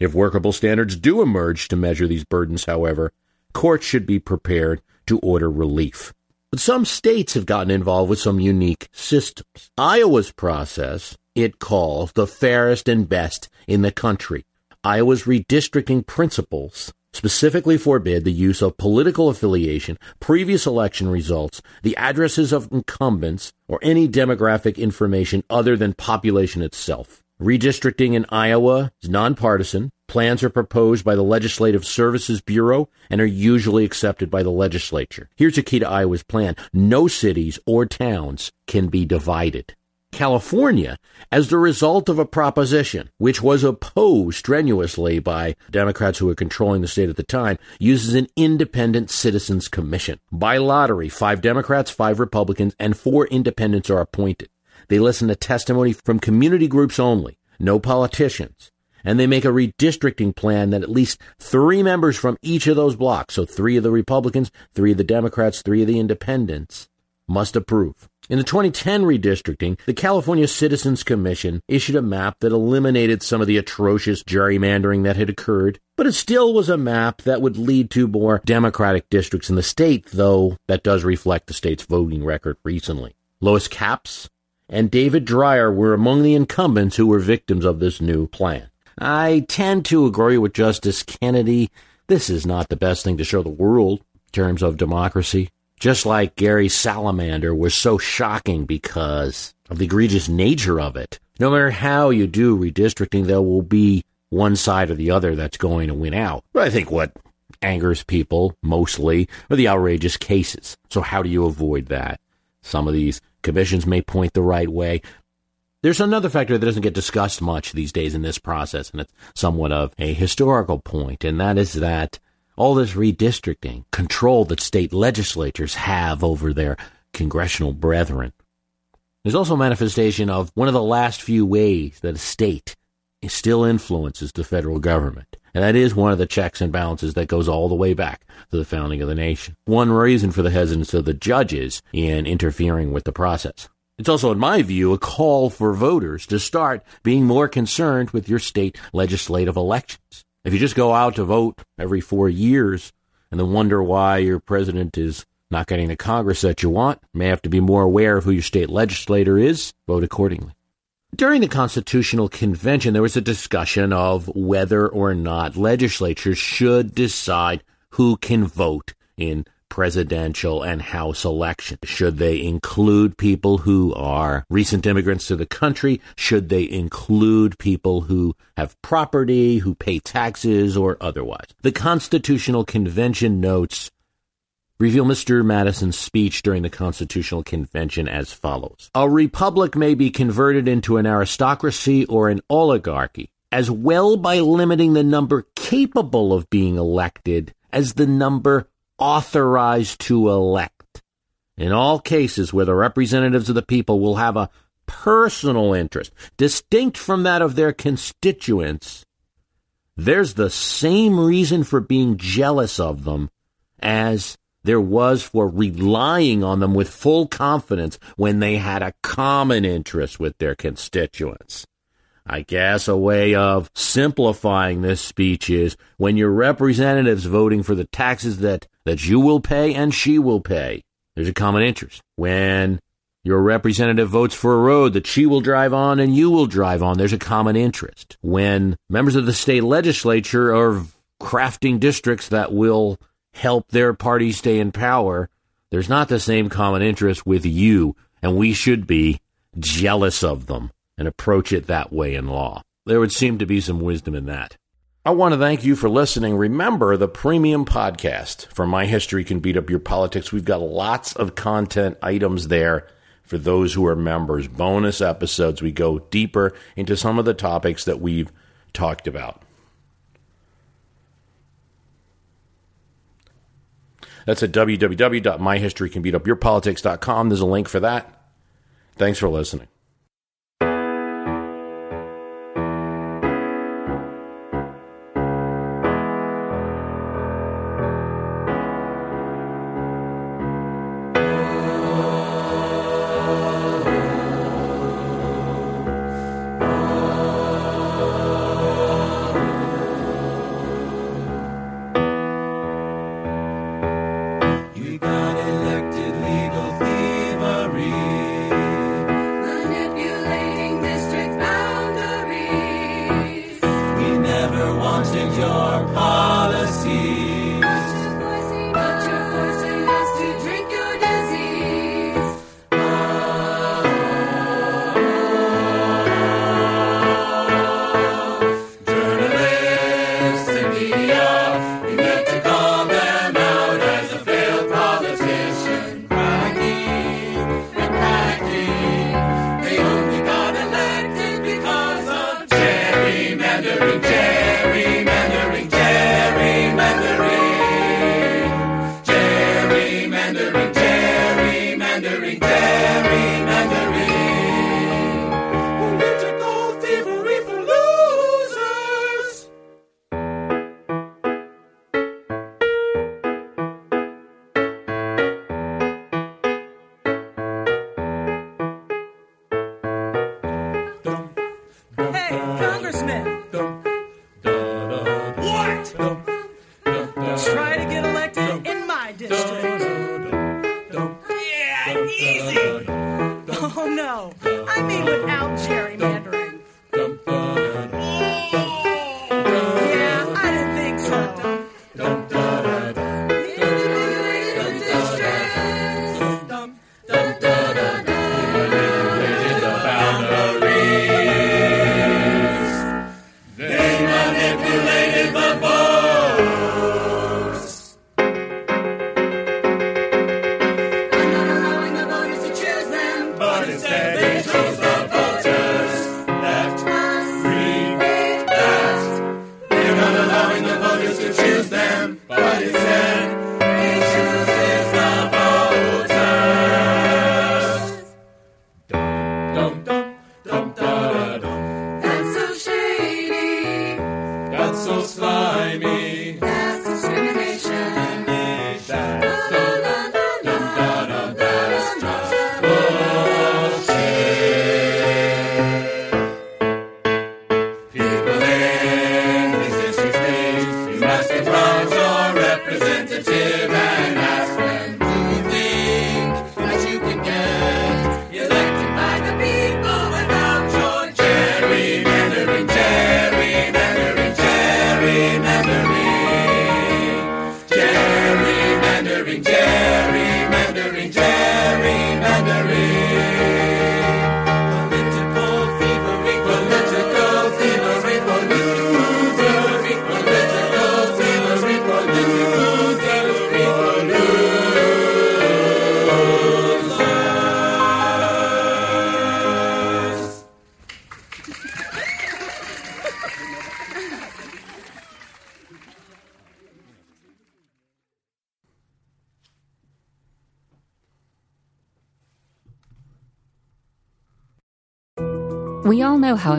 If workable standards do emerge to measure these burdens, however, courts should be prepared to order relief. But some states have gotten involved with some unique systems. Iowa's process, it calls the fairest and best in the country. Iowa's redistricting principles specifically forbid the use of political affiliation, previous election results, the addresses of incumbents, or any demographic information other than population itself. Redistricting in Iowa is nonpartisan. Plans are proposed by the Legislative Services Bureau and are usually accepted by the legislature. Here's a key to Iowa's plan. No cities or towns can be divided. California, as the result of a proposition which was opposed strenuously by Democrats who were controlling the state at the time, uses an independent citizens commission. By lottery, five Democrats, five Republicans, and four independents are appointed. They listen to testimony from community groups only, no politicians. And they make a redistricting plan that at least three members from each of those blocks, so three of the Republicans, three of the Democrats, three of the independents, must approve. In the 2010 redistricting, the California Citizens Commission issued a map that eliminated some of the atrocious gerrymandering that had occurred, but it still was a map that would lead to more Democratic districts in the state, though that does reflect the state's voting record recently. Lois Capps and David Dreier were among the incumbents who were victims of this new plan. I tend to agree with Justice Kennedy. This is not the best thing to show the world in terms of democracy just like Gerry Salamander, was so shocking because of the egregious nature of it. No matter how you do redistricting, there will be one side or the other that's going to win out. But I think what angers people mostly are the outrageous cases. So how do you avoid that? Some of these commissions may point the right way. There's another factor that doesn't get discussed much these days in this process, and it's somewhat of a historical point, and that is that all this redistricting, control that state legislatures have over their congressional brethren. There's also a manifestation of one of the last few ways that a state still influences the federal government. And that is one of the checks and balances that goes all the way back to the founding of the nation. One reason for the hesitance of the judges in interfering with the process. It's also, in my view, a call for voters to start being more concerned with your state legislative elections. If you just go out to vote every four years and then wonder why your president is not getting the Congress that you want, you may have to be more aware of who your state legislator is, vote accordingly. During the Constitutional Convention, there was a discussion of whether or not legislatures should decide who can vote in presidential and House elections. Should they include people who are recent immigrants to the country? Should they include people who have property, who pay taxes, or otherwise? The Constitutional Convention notes reveal Mr. Madison's speech during the Constitutional Convention as follows A republic may be converted into an aristocracy or an oligarchy, as well by limiting the number capable of being elected as the number authorized to elect. In all cases where the representatives of the people will have a personal interest distinct from that of their constituents, there's the same reason for being jealous of them as there was for relying on them with full confidence when they had a common interest with their constituents. I guess a way of simplifying this speech is when your representatives voting for the taxes that, that you will pay and she will pay, there's a common interest. When your representative votes for a road that she will drive on and you will drive on. There's a common interest. When members of the state legislature are crafting districts that will help their party stay in power, there's not the same common interest with you, and we should be jealous of them and approach it that way in law. There would seem to be some wisdom in that. I want to thank you for listening. Remember the premium podcast for My History Can Beat Up Your Politics. We've got lots of content items there for those who are members. Bonus episodes, we go deeper into some of the topics that we've talked about. That's at www.myhistorycanbeatupyourpolitics.com. There's a link for that. Thanks for listening.